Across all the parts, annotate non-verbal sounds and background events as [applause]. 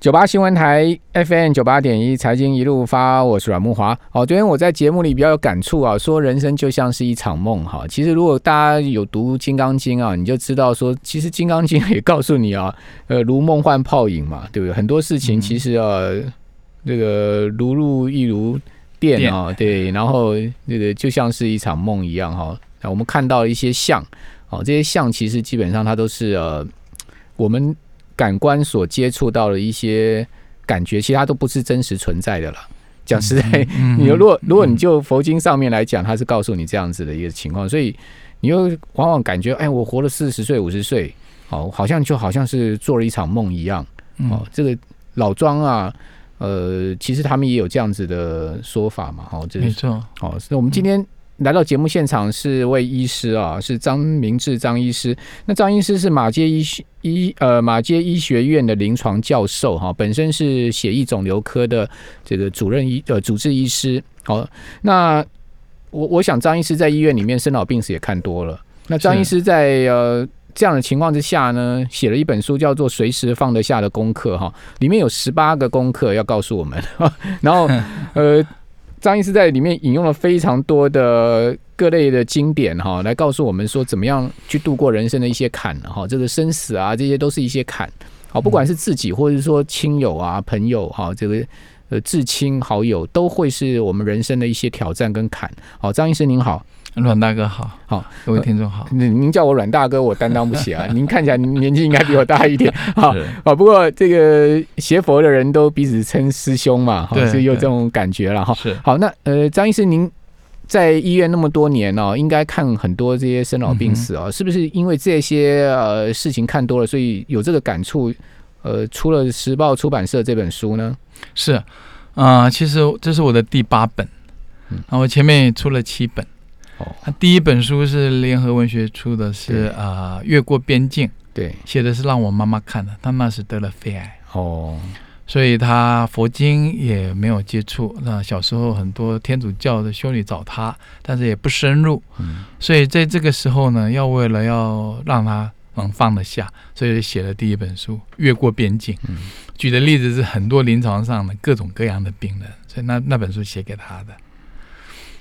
九八新闻台 FM 九八点一财经一路发，我是阮木华。哦，昨天我在节目里比较有感触啊，说人生就像是一场梦哈。其实如果大家有读《金刚经》啊，你就知道说，其实《金刚经》也告诉你啊，呃，如梦幻泡影嘛，对不对？很多事情其实啊，这个如露亦如电啊，对，然后那个就像是一场梦一样哈。我们看到一些像，哦，这些像其实基本上它都是呃，我们。感官所接触到的一些感觉，其他都不是真实存在的了。讲实在，你如果如果你就佛经上面来讲，它是告诉你这样子的一个情况，所以你又往往感觉，哎，我活了四十岁、五十岁，哦，好像就好像是做了一场梦一样。哦，这个老庄啊，呃，其实他们也有这样子的说法嘛。哦，没错。哦，那我们今天。来到节目现场是位医师啊，是张明志张医师。那张医师是马街医医呃马街医学院的临床教授哈，本身是血液肿瘤科的这个主任医呃主治医师。好，那我我想张医师在医院里面生老病死也看多了。那张医师在呃这样的情况之下呢，写了一本书叫做《随时放得下的功课》哈，里面有十八个功课要告诉我们。然后 [laughs] 呃。张医师在里面引用了非常多的各类的经典哈，来告诉我们说怎么样去度过人生的一些坎哈，这个生死啊，这些都是一些坎。好，不管是自己或者是说亲友啊、朋友哈，这个呃至亲好友都会是我们人生的一些挑战跟坎。好，张医师您好。[laughs] 阮大哥好，好，各位听众好。您您叫我阮大哥，我担当不起啊。[laughs] 您看起来年纪应该比我大一点，[laughs] 好，好。不过这个学佛的人都彼此称师兄嘛，哈，是有这种感觉了哈。是，好，那呃，张医师，您在医院那么多年哦，应该看很多这些生老病死啊，是不是因为这些呃事情看多了，所以有这个感触？呃，出了时报出版社这本书呢？是，啊，其实这是我的第八本，啊，我前面出了七本。他第一本书是联合文学出的，是啊，越过边境，对，写的是让我妈妈看的，她那时得了肺癌。哦，所以他佛经也没有接触。那小时候很多天主教的修女找他，但是也不深入，嗯，所以在这个时候呢，要为了要让他能放得下，所以写了第一本书《越过边境》。嗯，举的例子是很多临床上的各种各样的病人，所以那那本书写给他的。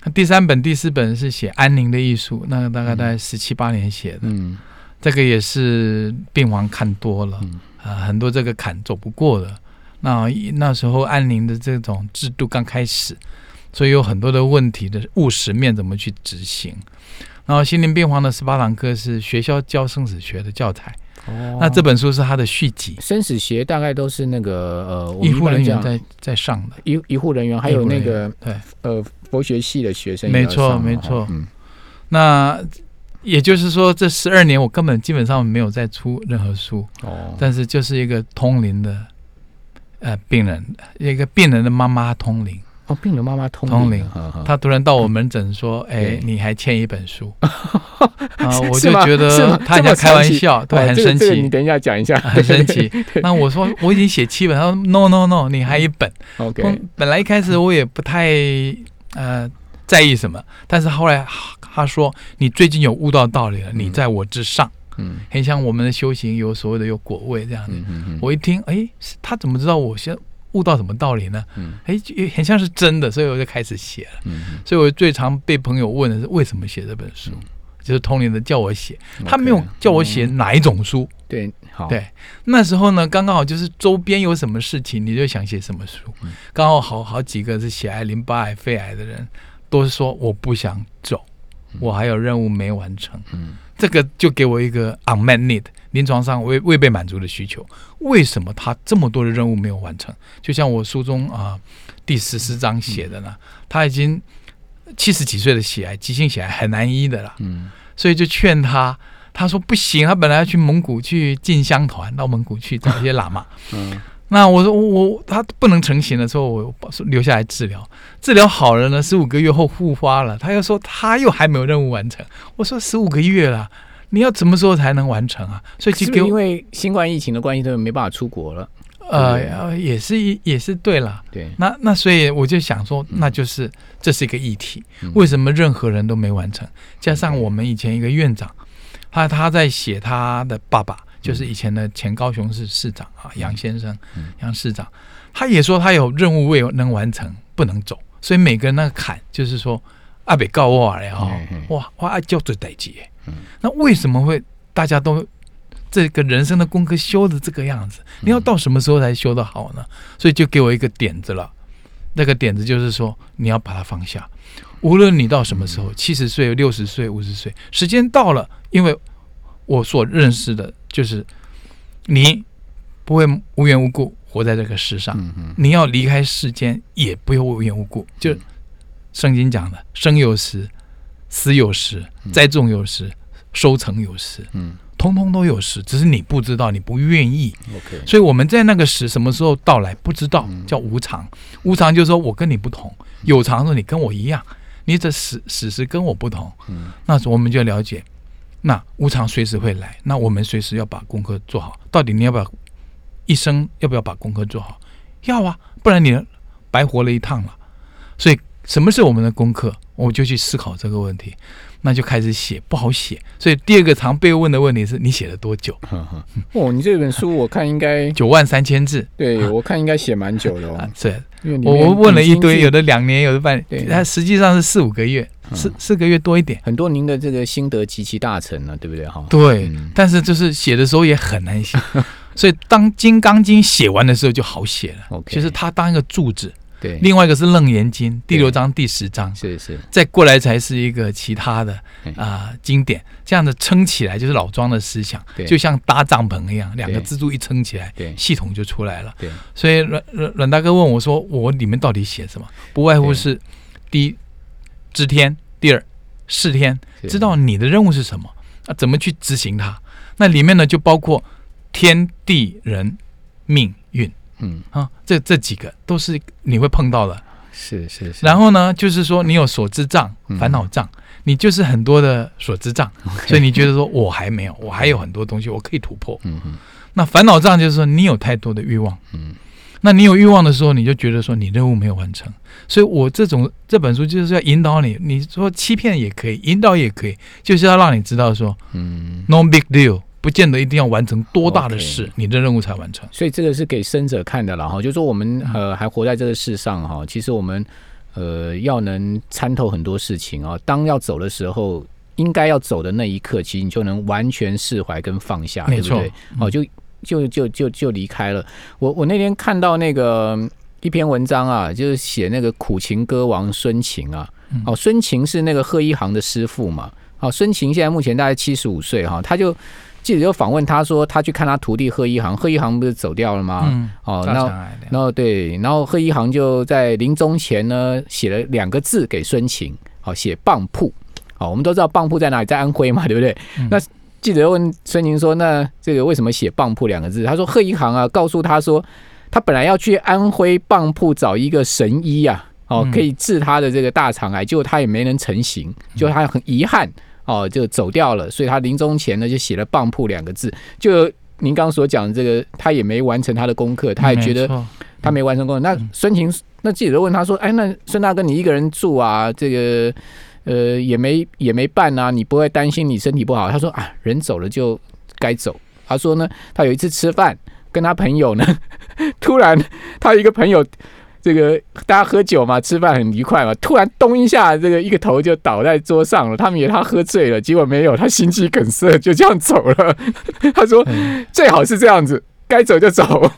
那第三本、第四本是写安宁的艺术，那个大概在十七八年写的，嗯，这个也是病房看多了，啊，很多这个坎走不过的。那那时候安宁的这种制度刚开始，所以有很多的问题的务实面怎么去执行。然后心灵病房的十八堂课是学校教生死学的教材。那这本书是他的续集，生死学大概都是那个呃医护人员在在上的，医医护人员还有那个对。呃佛学系的学生，没错没错。嗯，那也就是说这十二年我根本基本上没有再出任何书哦，但是就是一个通灵的呃病人，一个病人的妈妈通灵。哦，病人妈妈通通灵，他突然到我门诊说：“哎，你还欠一本书。[laughs] ”啊，[laughs] 我就觉得他在开玩笑，对，很生气。你等一下讲一下，[laughs] 很生气。那我说我已经写七本，他说：“No No No，你还一本。”OK，本来一开始我也不太呃在意什么，但是后来 [sighs] 他说：“你最近有悟到道理了，你在我之上。”嗯，很像我们的修行有所谓的有果位这样子。我一听，哎，他怎么知道我先？悟到什么道理呢？嗯，哎，很像是真的，所以我就开始写了。嗯，所以我最常被朋友问的是为什么写这本书，就是通灵的叫我写，他没有叫我写哪一种书。对，好，对，那时候呢，刚刚好就是周边有什么事情，你就想写什么书。刚好好好几个是血癌、淋巴癌、肺癌的人，都是说我不想走，我还有任务没完成。嗯，这个就给我一个 unmet need。临床上未未被满足的需求，为什么他这么多的任务没有完成？就像我书中啊第十四章写的呢，他已经七十几岁的血癌，急性血癌很难医的了。嗯，所以就劝他，他说不行，他本来要去蒙古去进香团，到蒙古去找一些喇嘛。嗯，那我说我他不能成型的时候，我留下来治疗，治疗好了呢，十五个月后复发了，他又说他又还没有任务完成。我说十五个月了。你要什么时候才能完成啊？所以其实因为新冠疫情的关系，都没办法出国了。呃，也是一也是对了。对，那那所以我就想说，那就是这是一个议题。为什么任何人都没完成？加上我们以前一个院长，他他在写他的爸爸就是以前的前高雄市市长啊，杨先生，杨市长，他也说他有任务未能完成，不能走，所以每个人那个坎就是说阿北告我了哈，哇哇叫做代劫，那为什么会大家都这个人生的功课修的这个样子？你要到什么时候才修得好呢？所以就给我一个点子了，那个点子就是说你要把它放下。无论你到什么时候，七十岁、六十岁、五十岁，时间到了，因为我所认识的就是，你不会无缘无故活在这个世上，你要离开世间也不会无缘无故。就圣经讲的，生有时，死有时，栽种有时，收成有时，嗯，通通都有时，只是你不知道，你不愿意。OK，所以我们在那个时什么时候到来不知道，叫无常。无常就是说我跟你不同，有常说你跟我一样。你这史史实跟我不同，嗯，那我们就了解，那无常随时会来，那我们随时要把功课做好。到底你要不要一生要不要把功课做好？要啊，不然你白活了一趟了。所以，什么是我们的功课？我就去思考这个问题。那就开始写，不好写，所以第二个常被问的问题是你写了多久？[laughs] 哦，你这本书我看应该九万三千字，对我看应该写蛮久的哦。[laughs] 是，我我问了一堆，有的两年，有的半年，它实际上是四五个月，四四个月多一点。很多您的这个心得极其大成了，对不对？哈，对，但是就是写的时候也很难写，[laughs] 所以当《金刚经》写完的时候就好写了。其实它当一个柱子。对，另外一个是《楞严经》第六章第十章，是是，再过来才是一个其他的啊经典，这样的撑起来就是老庄的思想，就像搭帐篷一样，两个支柱一撑起来，对，系统就出来了。对，所以阮阮阮大哥问我说：“我里面到底写什么？”不外乎是第一知天，第二视天，知道你的任务是什么啊？怎么去执行它？那里面呢就包括天地人命运。嗯啊，这这几个都是你会碰到的，是是是。然后呢，就是说你有所知障、烦恼障，你就是很多的所知障，所以你觉得说我还没有，我还有很多东西我可以突破。嗯嗯。那烦恼障就是说你有太多的欲望。嗯。那你有欲望的时候，你就觉得说你任务没有完成。所以我这种这本书就是要引导你，你说欺骗也可以，引导也可以，就是要让你知道说，嗯，no big deal。不见得一定要完成多大的事，你的任务才完成。所以这个是给生者看的了哈，就说我们呃还活在这个世上哈，其实我们呃要能参透很多事情啊。当要走的时候，应该要走的那一刻，其实你就能完全释怀跟放下，对不对？哦，就就就就就离开了。我我那天看到那个一篇文章啊，就是写那个苦情歌王孙晴啊，哦，孙晴是那个贺一航的师傅嘛。哦，孙晴现在目前大概七十五岁哈，他就。记者就访问他说，他去看他徒弟贺一航，贺一航不是走掉了吗？哦，然后然后对，然后贺一航就在临终前呢写了两个字给孙晴，好写棒铺。好，我们都知道棒铺在哪里，在安徽嘛，对不对？那记者问孙晴说，那这个为什么写棒铺两个字？他说贺一航啊，告诉他说，他本来要去安徽棒铺找一个神医啊，哦，可以治他的这个大肠癌，结果他也没能成行，就他很遗憾。哦，就走掉了，所以他临终前呢就写了“棒铺”两个字。就您刚刚所讲的这个，他也没完成他的功课，他也觉得他没完成功课。那孙晴，那记者问他说：“哎，那孙大哥你一个人住啊？这个呃也没也没办啊，你不会担心你身体不好？”他说：“啊，人走了就该走。”他说呢，他有一次吃饭，跟他朋友呢，[laughs] 突然他一个朋友。这个大家喝酒嘛，吃饭很愉快嘛，突然咚一下，这个一个头就倒在桌上了。他们以为他喝醉了，结果没有，他心肌梗塞，就这样走了。他说：“最好是这样子，该走就走。”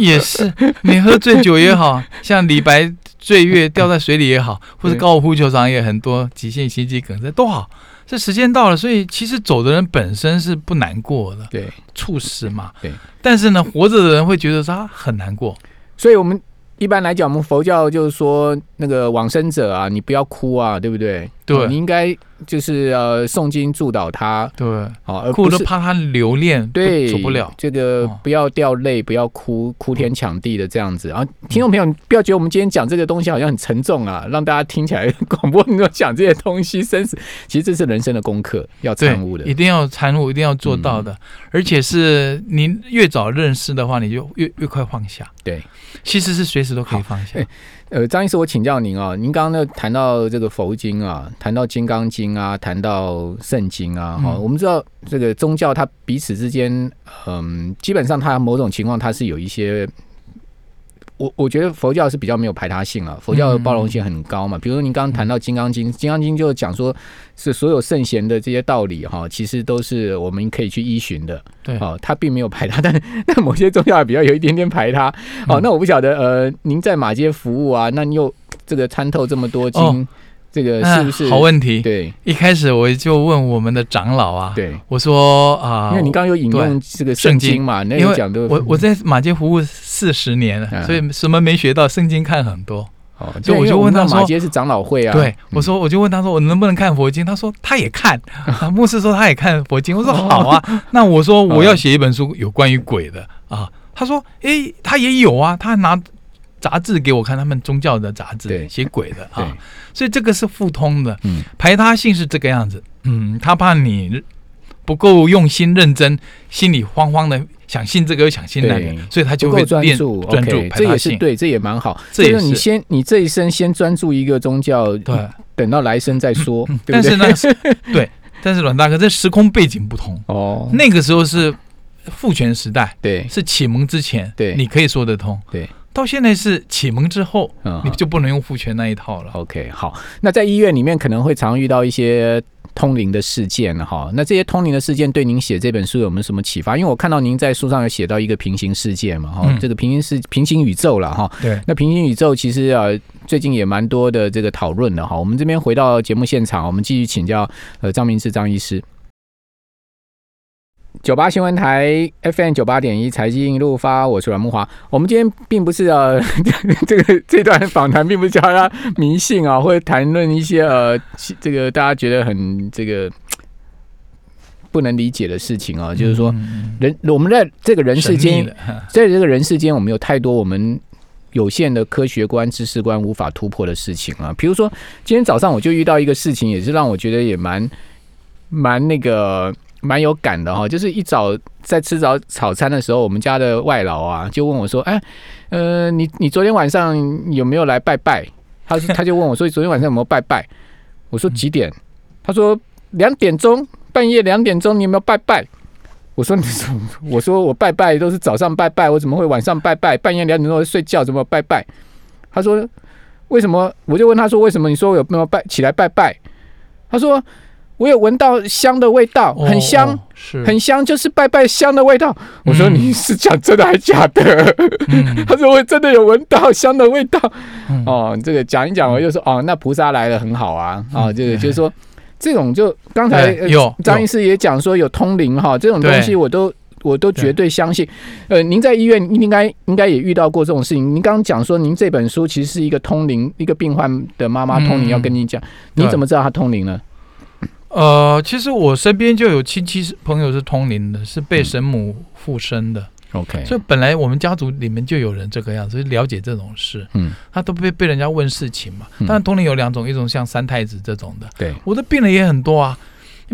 也是，你喝醉酒也好像李白醉月掉在水里也好，[laughs] 或者高尔夫球场也很多急性心肌梗塞都好。这时间到了，所以其实走的人本身是不难过的，对，猝死嘛。对，但是呢，活着的人会觉得他很难过，所以我们。一般来讲，我们佛教就是说，那个往生者啊，你不要哭啊，对不对？对，你应该。就是呃诵经助导他，对，好，而不是怕他留恋，对，走不了。这个不要掉泪，不要哭，哭天抢地的这样子。然后听众朋友不要觉得我们今天讲这个东西好像很沉重啊，让大家听起来广播你要讲这些东西生死，其实这是人生的功课，要参悟的，一定要参悟，一定要做到的。而且是您越早认识的话，你就越越快放下。对，其实是随时都可以放下。呃，张医师，我请教您啊，您刚刚呢谈到这个佛经啊，谈到《金刚经》啊，谈到圣经啊，哈，我们知道这个宗教它彼此之间，嗯，基本上它某种情况它是有一些。我我觉得佛教是比较没有排他性啊，佛教的包容性很高嘛。比如说您刚刚谈到《金刚经》，《金刚经》就讲说是所有圣贤的这些道理哈，其实都是我们可以去依循的。对，哦，他并没有排他，但但某些宗教比较有一点点排他。哦，那我不晓得，呃，您在马街服务啊，那你又这个参透这么多经。这个是不是好问题？对，一开始我就问我们的长老啊，对，我说啊，因为你刚刚有引用这个圣经嘛，那个讲的，我我在马街服务四十年了，所以什么没学到，圣经看很多。哦，就我就问他说，马街是长老会啊，对，我说我就问他说，我能不能看佛经？他说他也看，[laughs] 牧师说他也看佛经。我说好啊，那我说我要写一本书有关于鬼的啊。他说，哎，他也有啊，他拿。杂志给我看，他们宗教的杂志，写鬼的啊，所以这个是互通的。嗯，排他性是这个样子。嗯，他怕你不够用心认真，心里慌慌的，想信这个又想信那个，所以他就会专注。专注，这也是对，这也蛮好。这也是你先，你这一生先专注一个宗教，对，等到来生再说。但是呢，[laughs] 对，但是阮大哥，这时空背景不同哦。那个时候是父权时代，对，是启蒙之前，对，你可以说得通，对。到现在是启蒙之后，你就不能用父权那一套了。OK，好，那在医院里面可能会常遇到一些通灵的事件哈。那这些通灵的事件对您写这本书有没有什么启发？因为我看到您在书上有写到一个平行世界嘛，哈，这个平行世平行宇宙了哈。对，那平行宇宙其实啊，最近也蛮多的这个讨论的哈。我们这边回到节目现场，我们继续请教呃张明志张医师。九八新闻台 FM 九八点一财经一路发，我是阮木华。我们今天并不是呃，[laughs] 这个这段访谈并不是教大家迷信啊，或者谈论一些呃，这个大家觉得很这个不能理解的事情啊。就是说，人我们在这个人世间，[laughs] 在这个人世间，我们有太多我们有限的科学观、知识观无法突破的事情啊。比如说，今天早上我就遇到一个事情，也是让我觉得也蛮蛮那个。蛮有感的哈，就是一早在吃早早餐的时候，我们家的外劳啊就问我说：“哎，呃，你你昨天晚上有没有来拜拜？”他 [laughs] 他就问我说：“昨天晚上有没有拜拜？”我说：“几点？”他说：“两点钟，半夜两点钟，你有没有拜拜？”我说：“你说，我说我拜拜都是早上拜拜，我怎么会晚上拜拜？半夜两点钟睡觉怎么拜拜？”他说：“为什么？”我就问他说：“为什么？你说我有没有拜起来拜拜？”他说。我有闻到香的味道，很香，是很香，就是拜拜香的味道。我说你是讲真的还是假的？[laughs] 他说我真的有闻到香的味道。哦，这个讲一讲，我就说哦，那菩萨来了很好啊。啊，这个就是说这种就刚才有张医师也讲说有通灵哈，这种东西我都我都绝对相信。呃，您在医院应该应该也遇到过这种事情。您刚刚讲说您这本书其实是一个通灵，一个病患的妈妈通灵要跟你讲，你怎么知道他通灵呢？呃，其实我身边就有亲戚朋友是通灵的，是被神母附身的。OK，所以本来我们家族里面就有人这个样子，了解这种事。嗯，他都被被人家问事情嘛。当然通灵有两种，一种像三太子这种的。对，我的病人也很多啊，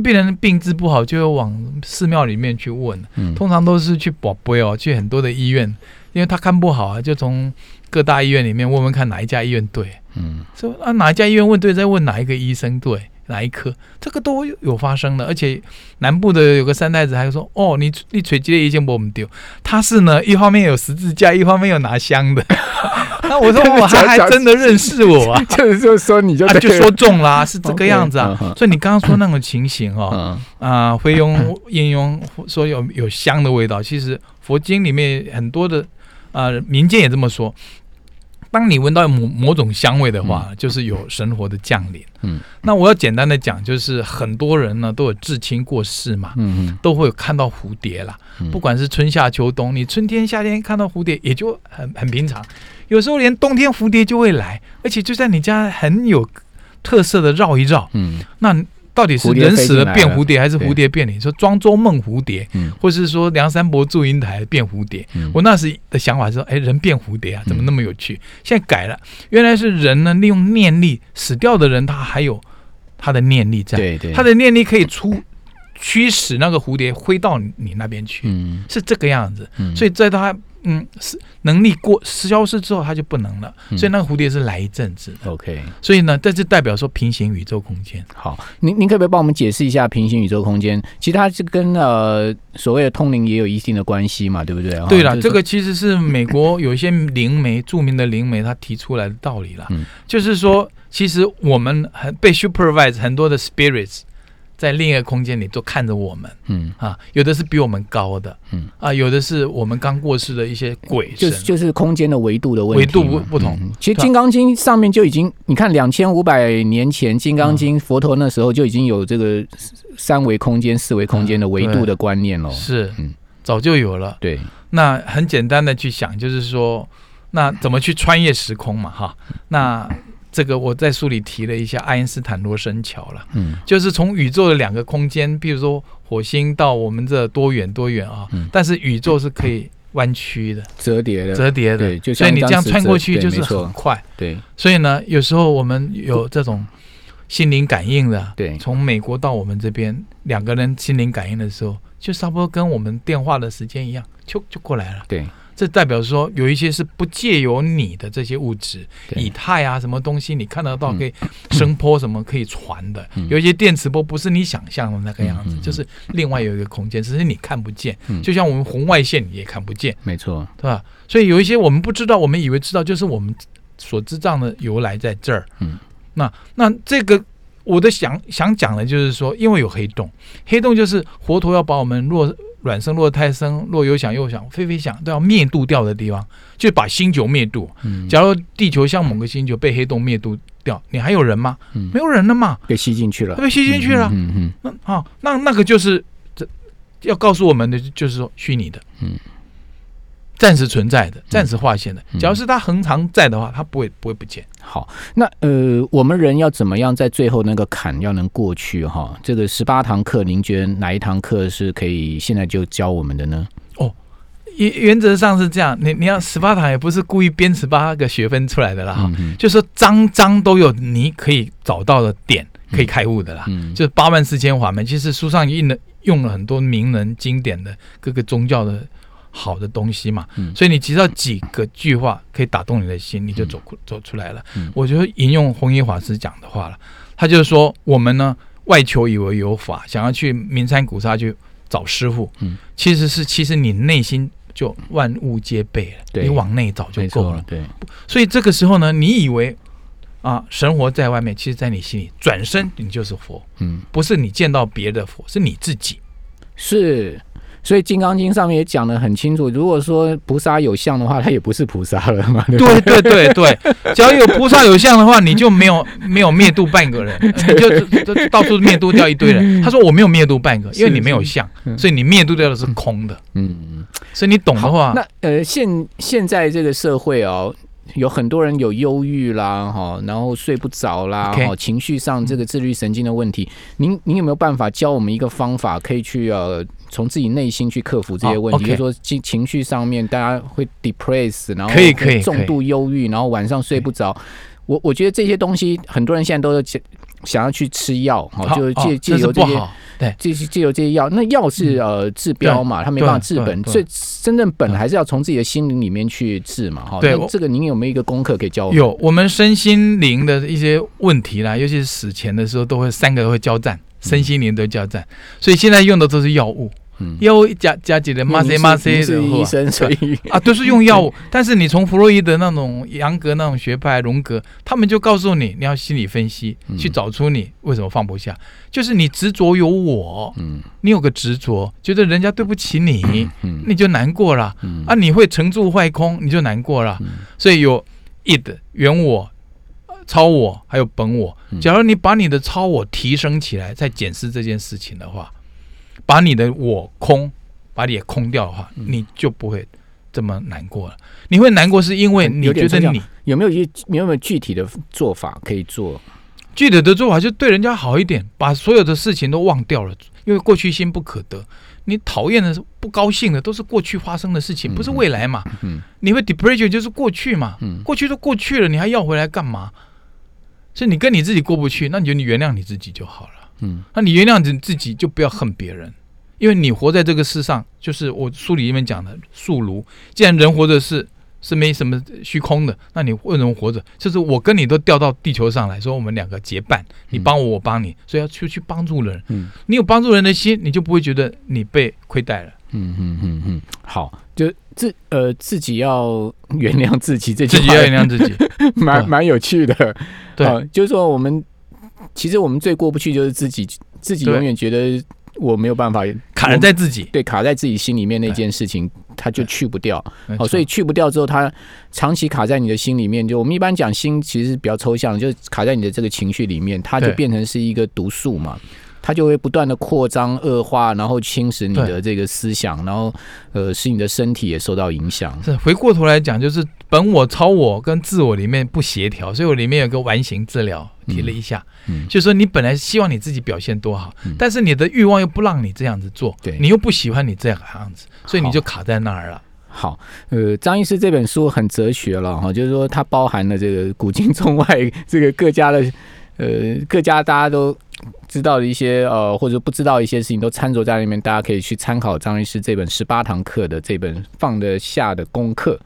病人病治不好就要往寺庙里面去问。嗯，通常都是去宝贝哦，去很多的医院，因为他看不好啊，就从各大医院里面问问看哪一家医院对。嗯，说啊哪一家医院问对，再问哪一个医生对。哪一科？这个都有发生的，而且南部的有个三太子，还说：“哦，你你垂直的一件不我们丢。”他是呢，一方面有十字架，一方面有拿香的。[laughs] 那我说 [laughs] 我还还真的认识我啊，[laughs] 就是就说你就就说中啦，是这个样子啊。所以你刚刚说那种情形哦，啊，会用应用说有有香的味道，其实佛经里面很多的啊民间也这么说。当你闻到某某种香味的话，就是有神活的降临。嗯，那我要简单的讲，就是很多人呢都有至亲过世嘛，嗯嗯，都会有看到蝴蝶啦。不管是春夏秋冬，你春天夏天看到蝴蝶也就很很平常。有时候连冬天蝴蝶就会来，而且就在你家很有特色的绕一绕。嗯，那。到底是人死了变蝴蝶，还是蝴蝶变你？说庄周梦蝴蝶，或是说梁山伯祝英台变蝴蝶？我那时的想法是说，哎，人变蝴蝶啊，怎么那么有趣？现在改了，原来是人呢，利用念力，死掉的人他还有他的念力在，对对，他的念力可以出驱使那个蝴蝶飞到你那边去，是这个样子。所以在他嗯，是能力过消失之后，它就不能了。所以那个蝴蝶是来一阵子。OK，所以呢，这就代表说平行宇宙空间。好，您您可不可以帮我们解释一下平行宇宙空间？其实它是跟呃所谓的通灵也有一定的关系嘛，对不对？对了，这个其实是美国有一些灵媒，[coughs] 著名的灵媒他提出来的道理了。嗯，就是说，其实我们很被 supervise 很多的 spirits。在另一个空间里都看着我们，嗯。啊，有的是比我们高的，嗯。啊，有的是我们刚过世的一些鬼就是就是空间的维度的问题，维度不不同。其实《金刚经》上面就已经，你看两千五百年前，《金刚经》佛陀那时候就已经有这个三维空间、四维空间的维度的观念了，是，嗯，早就有了。对，那很简单的去想，就是说，那怎么去穿越时空嘛？哈，那。这个我在书里提了一下爱因斯坦罗森桥了，嗯，就是从宇宙的两个空间，比如说火星到我们这多远多远啊，但是宇宙是可以弯曲的、折叠的、折叠的，所以你这样穿过去就是很快，对。所以呢，有时候我们有这种心灵感应的，对，从美国到我们这边两个人心灵感应的时候，就差不多跟我们电话的时间一样，就就过来了，对。这代表说有一些是不借由你的这些物质，以太啊什么东西，你看得到可以声波什么可以传的，有一些电磁波不是你想象的那个样子，就是另外有一个空间，只是你看不见。就像我们红外线你也看不见，没错，对吧？所以有一些我们不知道，我们以为知道，就是我们所知障的由来在这儿。嗯，那那这个我的想想讲的就是说，因为有黑洞，黑洞就是佛陀要把我们若。卵生若胎生，若有想又想，飞飞想都要灭度掉的地方，就把星球灭度。假如地球像某个星球被黑洞灭度掉，你还有人吗？没有人了嘛，被吸进去了，被吸进去了。嗯嗯，那好，那那个就是这要告诉我们的，就是说虚拟的。嗯。暂时存在的，暂时划线的。只要是它恒常在的话，它不会不会不见。好，那呃，我们人要怎么样在最后那个坎要能过去哈？这个十八堂课，您觉得哪一堂课是可以现在就教我们的呢？哦，原原则上是这样。你你要十八堂也不是故意编十八个学分出来的啦哈，就是章章都有你可以找到的点可以开悟的啦。嗯，就是八万四千法门，其实书上印了用了很多名人经典的各个宗教的。好的东西嘛，所以你知道几个句话可以打动你的心，你就走走出来了。我就引用弘一法师讲的话了，他就是说，我们呢外求以为有法，想要去名山古刹去找师傅，嗯，其实是其实你内心就万物皆备了，你往内找就够了。对，所以这个时候呢，你以为啊神活在外面，其实在你心里，转身你就是佛，嗯，不是你见到别的佛，是你自己，是。所以《金刚经》上面也讲得很清楚，如果说菩萨有相的话，他也不是菩萨了嘛。对对对对，[laughs] 只要有菩萨有相的话，你就没有没有灭度半个人，就就到处灭度掉一堆人。他说我没有灭度半个，因为你没有相，所以你灭度掉的是空的。嗯嗯，所以你懂的话，那呃现现在这个社会哦。有很多人有忧郁啦，哈，然后睡不着啦，哈，情绪上这个自律神经的问题，您您有没有办法教我们一个方法，可以去呃从自己内心去克服这些问题？比如说情情绪上面，大家会 depress，然后可以可以重度忧郁，然后晚上睡不着。我我觉得这些东西，很多人现在都是想要去吃药，哈，就借借由这些。对，借借由这些药，那药是呃治标嘛，它没办法治本，所以真正本还是要从自己的心灵里面去治嘛。哈，对，这个您有没有一个功课可以教我？有，我们身心灵的一些问题啦，尤其是死前的时候，都会三个都会交战，身心灵都交战，所以现在用的都是药物。药物加加几的马塞马塞的医生，所以。啊都是用药物。[laughs] 但是你从弗洛伊德那种杨格那种学派，荣格他们就告诉你，你要心理分析，去找出你为什么放不下，就是你执着有我，嗯，你有个执着，觉得人家对不起你，嗯，你就难过了，嗯。啊，你会成住坏空，你就难过了。所以有 id 原我、超我还有本我。假如你把你的超我提升起来，再检视这件事情的话。把你的我空，把你也空掉的话，你就不会这么难过了。你会难过是因为你觉得你有没有一些有没有具体的做法可以做？具体的做法就对人家好一点，把所有的事情都忘掉了，因为过去心不可得。你讨厌的、不高兴的都是过去发生的事情，不是未来嘛？嗯，你会 depression 就是过去嘛？嗯，过去都过去了，你还要回来干嘛？所以你跟你自己过不去，那你就你原谅你自己就好了。嗯，那你原谅你自己，就不要恨别人，因为你活在这个世上，就是我书里面讲的宿儒。既然人活着是是没什么虚空的，那你为什么活着？就是我跟你都掉到地球上来说，我们两个结伴，你帮我，我帮你，所以要出去帮助人。嗯，你有帮助人的心，你就不会觉得你被亏待了。嗯嗯嗯嗯，好，就自呃自己要原谅自己，自己要原谅自己，[laughs] 蛮蛮有趣的。对，就是说我们其实我们最过不去就是自己，自己永远觉得我没有办法卡在自己，对，卡在自己心里面那件事情，它就去不掉。好，所以去不掉之后，它长期卡在你的心里面。就我们一般讲心，其实比较抽象，就是卡在你的这个情绪里面，它就变成是一个毒素嘛。它就会不断的扩张、恶化，然后侵蚀你的这个思想，然后呃，使你的身体也受到影响。是回过头来讲，就是本我、超我跟自我里面不协调，所以我里面有个完形治疗提了一下，嗯，就是说你本来希望你自己表现多好，但是你的欲望又不让你这样子做，对。你又不喜欢你这样样子，所以你就卡在那儿了。好，呃，张医师这本书很哲学了哈，就是说它包含了这个古今中外这个各家的呃各家大家都。知道的一些呃，或者不知道一些事情都掺着在里面，大家可以去参考张医师这本十八堂课的这本放得下的功课。